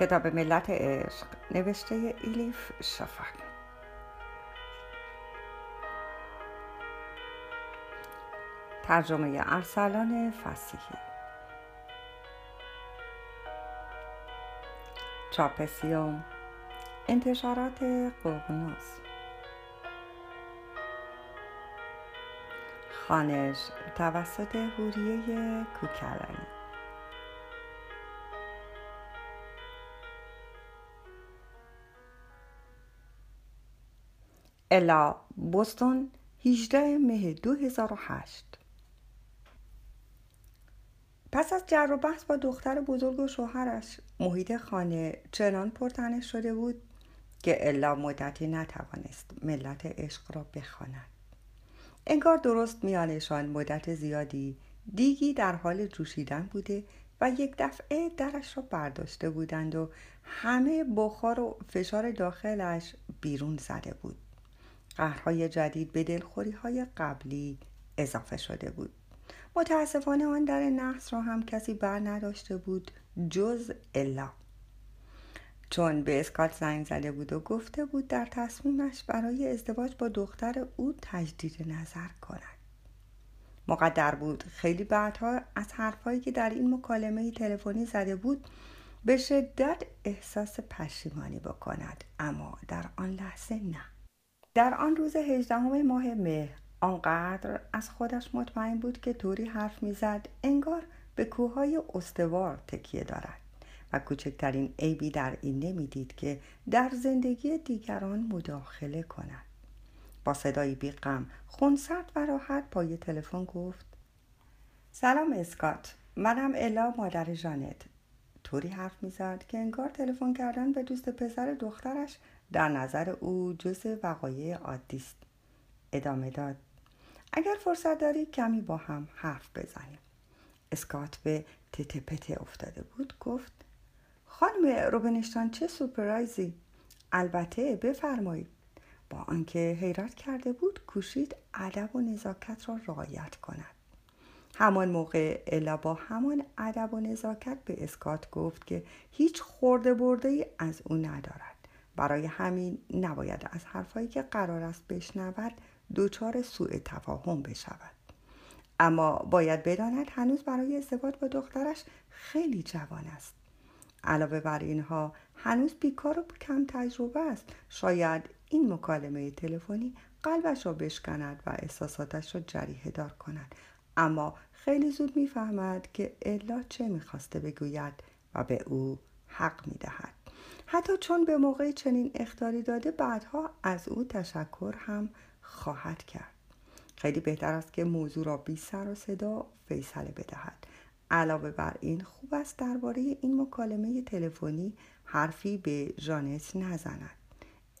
کتاب ملت عشق نوشته ایلیف شفق. ترجمه ارسلان فسیحی. چاپسیوم انتشارات ققنوس خانش توسط هوریه کوکلانی الا بوستون 18 مه 2008 پس از جر و بحث با دختر بزرگ و شوهرش محیط خانه چنان پرتنش شده بود که الا مدتی نتوانست ملت عشق را بخواند. انگار درست میانشان مدت زیادی دیگی در حال جوشیدن بوده و یک دفعه درش را برداشته بودند و همه بخار و فشار داخلش بیرون زده بود. قهرهای جدید به دلخوری های قبلی اضافه شده بود. متاسفانه آن در نحس را هم کسی بر نداشته بود جز الا. چون به اسکات زنگ زده بود و گفته بود در تصمیمش برای ازدواج با دختر او تجدید نظر کند. مقدر بود. خیلی بعدها از حرفهایی که در این مکالمه تلفنی زده بود به شدت احساس پشیمانی بکند. اما در آن لحظه نه. در آن روز هجدهم ماه مه آنقدر از خودش مطمئن بود که طوری حرف می‌زد انگار به کوههای استوار تکیه دارد. و کوچکترین عیبی در این نمی‌دید که در زندگی دیگران مداخله کند. با صدایی بیغم خونسرد و راحت پای تلفن گفت سلام اسکات منم الا مادر جانت طوری حرف می‌زد که انگار تلفن کردن به دوست پسر دخترش در نظر او جز وقایع عادی است. ادامه داد. اگر فرصت داری کمی با هم حرف بزنیم. اسکات به تتپته افتاده بود گفت خانم روبنشتان چه سپرایزی؟ البته بفرمایید. با آنکه حیرت کرده بود کوشید ادب و نزاکت را رعایت کند. همان موقع الا با همان ادب و نزاکت به اسکات گفت که هیچ خورده برده ای از او ندارد. برای همین نباید از حرفهایی که قرار است بشنود دچار سوء تفاهم بشود. اما باید بداند هنوز برای ازدواج با دخترش خیلی جوان است. علاوه بر اینها هنوز بیکار و کم تجربه است. شاید این مکالمه تلفنی قلبش را بشکند و احساساتش را جریه دار کند. اما خیلی زود می‌فهمد که الا چه می‌خواسته بگوید و به او حق می‌دهد. حتی چون به موقع چنین اختاری داده بعدها از او تشکر هم خواهد کرد. خیلی بهتر است که موضوع را بی سر و صدا فیصله بدهد. علاوه بر این خوب است درباره این مکالمه تلفنی حرفی به ژانت نزند.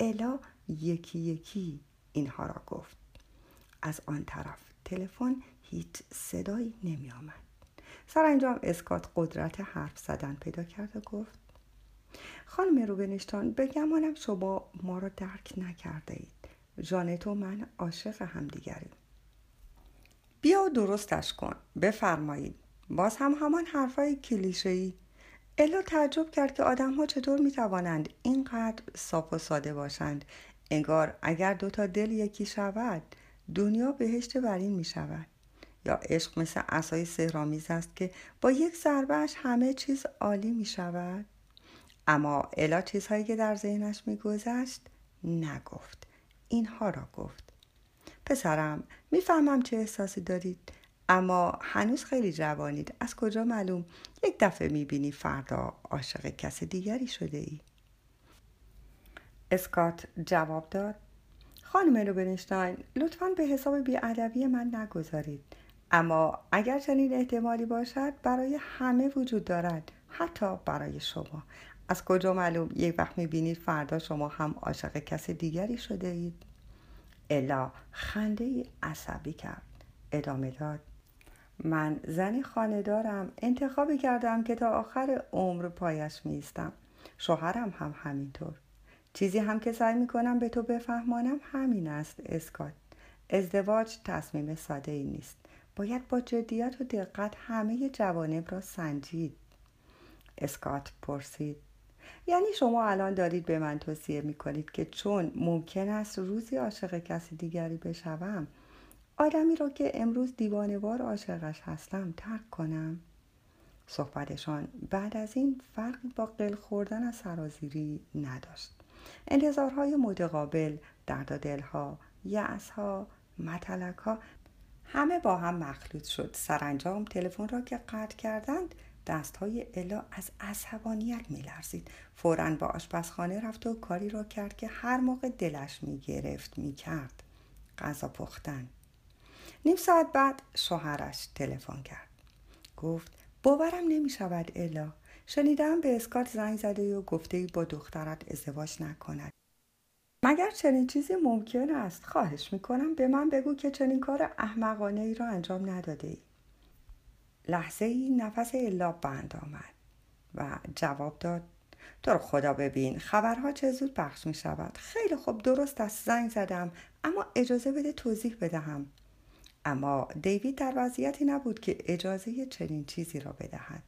الا یکی یکی اینها را گفت. از آن طرف تلفن هیچ صدایی نمی آمد سرانجام اسکات قدرت حرف زدن پیدا کرد و گفت خانم روبنشتان بگمانم شما ما را درک نکرده اید. جانت و من عاشق همدیگریم. بیا و درستش کن. بفرمایید. باز هم همان حرفای کلیشه ای الا تعجب کرد که آدم ها چطور می توانند اینقدر صاف و ساده باشند. انگار اگر دوتا دل یکی شود دنیا بهشت برین می شود یا عشق مثل اسای سهرامیز است که با یک ضربهش همه چیز عالی می شود اما الا چیزهایی که در ذهنش میگذشت نگفت. اینها را گفت. پسرم می‌فهمم چه احساسی دارید اما هنوز خیلی جوانید. از کجا معلوم؟ یک دفعه می‌بینی فردا عاشق کس دیگری شده ای اسکات جواب داد. خانم روبنشتاین لطفا به حساب بیادبی من نگذارید. اما اگر چنین احتمالی باشد برای همه وجود دارد حتی برای شما. از کجا معلوم یک وقت می‌بینید فردا شما هم عاشق کس دیگری شده اید؟ الا خنده ای عصبی کرد. ادامه داد. من زنی خانه دارم. انتخابی کردم که تا آخر عمر پایش میستم شوهرم هم همینطور. چیزی هم که سعی می‌کنم به تو بفهمانم همین است اسکات. ازدواج تصمیم ساده ای نیست. باید با جدیت و دقت همه جوانب را سنجید. اسکات پرسید. یعنی شما الان دارید به من توصیه می کنید که چون ممکن است روزی عاشق کسی دیگری بشوم آدمی را که امروز دیوانوار عاشقش هستم ترک کنم. صحبتشان بعد از این فرقی با قل خوردن از سرازیری نداشت. انتظارهای متقابل درد دلها یأسها متلکها همه با هم مخلوط شد. سرانجام تلفن را که قطع کردند دستهای الا از عصبانیت میلرزید. فورا با آشپزخانه رفت و کاری را کرد که هر موقع دلش می‌گرفت می‌کرد. غذا پختن. نیم ساعت بعد شوهرش تلفن کرد. گفت باورم نمی شود الا. شنیدم به اسکات زنگ زده و گفته با دخترت ازدواج نکند. مگر چنین چیزی ممکن است؟ خواهش می‌کنم به من بگو که چنین کار احمقانه ای را انجام نداده ای. لحظه ای نفس الا بند آمد و جواب داد تو رو خدا ببین خبرها چه زود پخش می شود. خیلی خوب درست است زنگ زدم اما اجازه بده توضیح بدهم. اما دیوید در وضعیتی نبود که اجازه چنین چیزی را بدهد.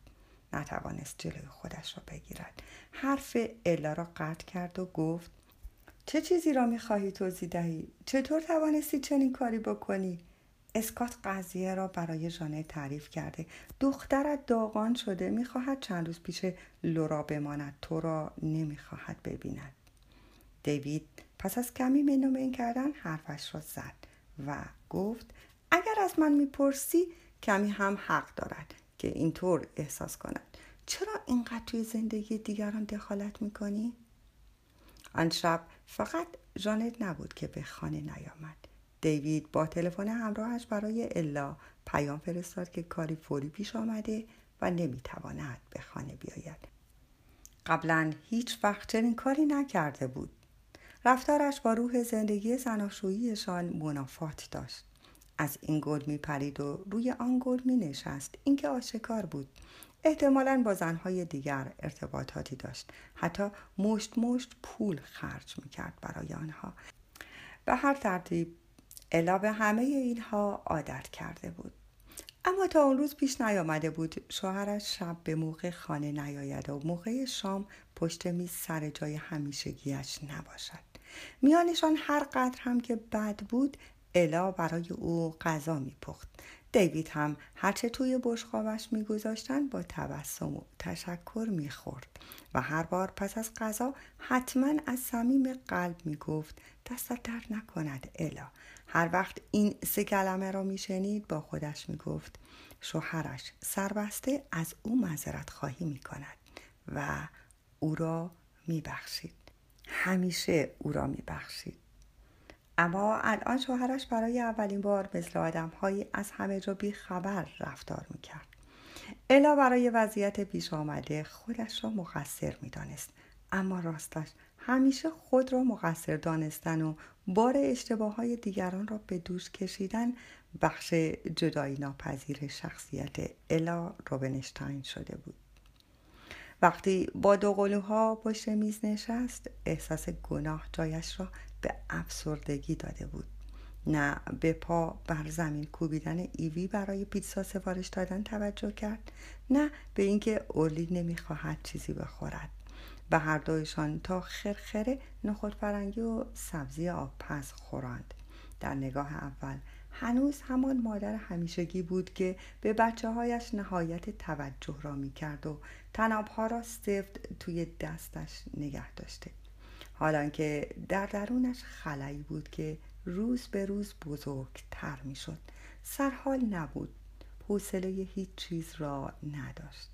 نتوانست جلوی خودش را بگیرد. حرف الا را قطع کرد و گفت چه چیزی را می‌خواهی توضیح دهی؟ چطور توانستی چنین کاری بکنی؟ اسکات قضیه را برای ژانه تعریف کرده. دخترت داغان شده می‌خواهد چند روز پیش لورا بماند. تو را نمی‌خواهد ببیند. دیوید پس از کمی منومن کردن حرفش را زد و گفت اگر از من می‌پرسی کمی هم حق دارد که اینطور احساس کند. چرا اینقدر توی زندگی دیگران دخالت می‌کنی؟ آن شب فقط جانت نبود که به خانه نیامد. دیوید با تلفن همراهش برای الا پیام فرستاد که کاری فوری پیش آمده و نمی‌تواند به خانه بیاید. قبلا هیچ وقت چنین کاری نکرده بود. رفتارش با روح زندگی زناشوییشان منافات داشت. از این گل می پرید و روی آن گل می نشست اینکه آشکار بود. احتمالا با زنهای دیگر ارتباطاتی داشت. حتی مشت مشت پول خرج می کرد برای آنها. به هر ترتیب الا به همه اینها عادت کرده بود. اما تا اون روز پیش نیامده بود. شوهرش شب به موقع خانه نیاید و موقع شام پشت میز سر جای همیشگیش نباشد. میانشان هر قدر هم که بد بود الا برای او غذا میپخت. دیوید هم هرچه توی بشقابش میگذاشتن با تبسم و تشکر می‌خورد و هر بار پس از غذا حتما از صمیم قلب می‌گفت دستت درد نکند الا. هر وقت این سه کلمه را میشنید با خودش می‌گفت شوهرش سربسته از او معذرت خواهی می‌کند و او را میبخشید. همیشه او را میبخشید. اما الان شوهرش برای اولین بار مثل آدمهایی از همه جا بی خبر رفتار می‌کرد. الا برای وضعیت پیش آمده خودش را مقصر می‌دانست. اما راستش همیشه خود را مقصر دانستن و بار اشتباه های دیگران را به دوش کشیدن بخش جدایی ناپذیر شخصیت الا روبنشتاین شده بود. وقتی با دو قلوها پشت میز نشست احساس گناه جایش را به افسردگی داده بود. نه به پا بر زمین کوبیدن ایوی برای پیتزا سفارش دادن توجه کرد نه به اینکه اولی نمی‌خواهد چیزی بخورد. و هر دویشان تا خرخره نخود فرنگی و سبزی آبپز خوراند. در نگاه اول هنوز همان مادر همیشگی بود که به بچه هایش نهایت توجه را می کرد و تنابها را سفت توی دستش نگه داشته. حالا که در درونش خلایی بود که روز به روز بزرگتر می شد سرحال نبود. حوصله هیچ چیز را نداشت.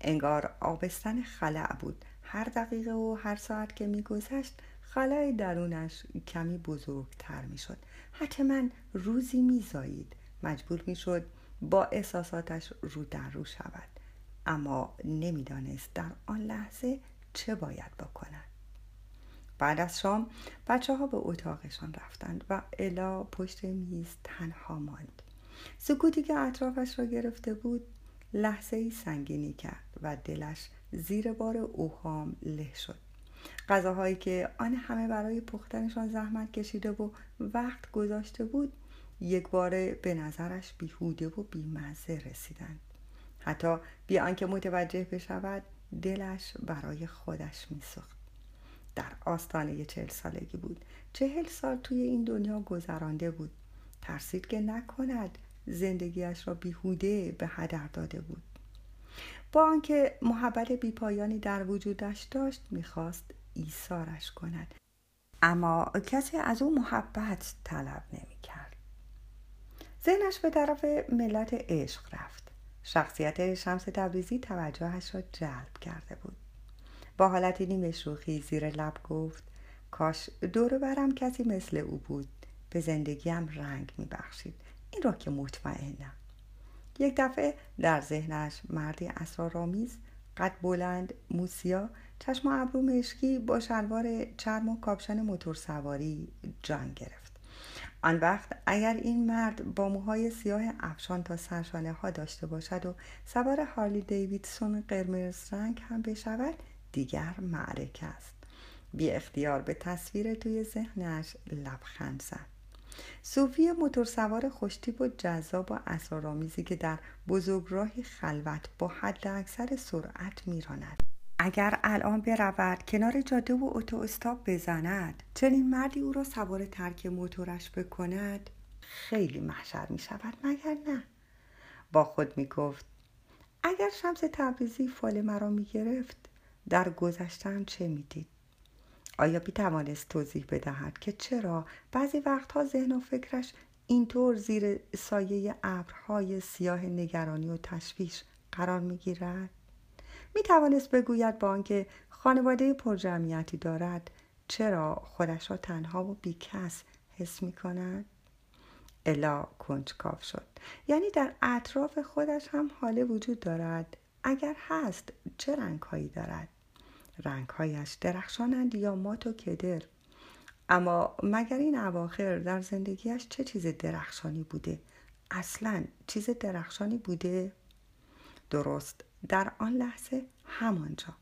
انگار آبستن خلع بود. هر دقیقه و هر ساعت که میگذشت خلای درونش کمی بزرگتر می‌شد. حتما روزی میزایید مجبور می‌شد با احساساتش رو در رو شود. اما نمی‌دانست در آن لحظه چه باید بکند. بعد از شام بچه ها به اتاقشان رفتند و الا پشت میز تنها ماند. سکوتی که اطرافش را گرفته بود لحظه ای سنگینی کرد و دلش زیر بار اوهام له شد. غذاهایی که آن همه برای پختنشان زحمت کشیده و وقت گذاشته بود یک باره به نظرش بیهوده و بیمزه رسیدند. حتی بی آنکه متوجه بشود دلش برای خودش میسوخت. در آستانه چهل سالگی بود. چهل سال توی این دنیا گذرانده بود. ترسید که نکند زندگیش را بیهوده به هدر داده بود. با آنکه محبت بیپایانی در وجودش داشت می‌خواست ایثارش کند. اما کسی از او محبت طلب نمی‌کرد. ذهنش به طرف ملت عشق رفت. شخصیت شمس تبریزی توجهش را جلب کرده بود. با حالتی نیمه شوخی زیر لب گفت کاش دور برم کسی مثل او بود. به زندگیم رنگ میبخشید. این را که مطمئنم. یک دفعه در ذهنش مردی اسرارآمیز قد بلند موسیا چشم ابرو مشکی با شلوار چرم و کاپشن موتور سواری جان گرفت. آن وقت اگر این مرد با موهای سیاه افشان تا سرشانه ها داشته باشد و سوار هارلی دیویدسون قرمز رنگ هم بشود دیگر معرکه است. بی اختیار به تصویر توی ذهنش لبخند زد. صوفی موتورسوار خوشتیب و جذاب و اسرارآمیزی که در بزرگراهی خلوت با حد اکثر سرعت میراند. اگر الان برود کنار جاده و اتو استاپ بزند چنین مردی او را سوار ترک موتورش بکند خیلی محشر می شود مگر نه؟ با خود می گفت اگر شمس تبریزی فال مرا می گرفت در گذشتم چه می‌دید؟ آیا بی توانست توضیح بدهد که چرا بعضی وقتها ذهن و فکرش اینطور زیر سایه ابرهای سیاه نگرانی و تشویش قرار می گیرد؟ می توانست بگوید با آنکه خانواده پرجمعیتی دارد چرا خودش را تنها و بیکس حس می کند؟ الا کنجکاف شد یعنی در اطراف خودش هم حاله وجود دارد اگر هست چه رنگ هایی دارد رنگهایش درخشانند یا مات و کدر. اما مگر این اواخر در زندگیش چه چیز درخشانی بوده؟ اصلا چیز درخشانی بوده؟ درست در آن لحظه همانجا.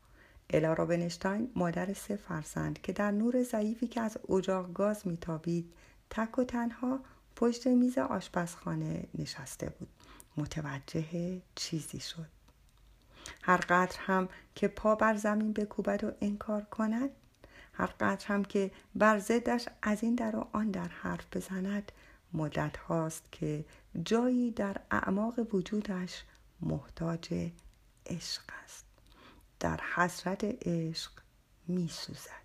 الا رابنشتاین مادر سه فرزند که در نور ضعیفی که از اجاق گاز میتابید تک و تنها پشت میز آشپزخانه نشسته بود. متوجه چیزی شد. هر قدر هم که پا بر زمین بکوبد و انکار کند هر قدر هم که بر ضدش از این در و آن در حرف بزند مدت هاست که جایی در اعماق وجودش محتاج عشق است. در حسرت عشق می سوزد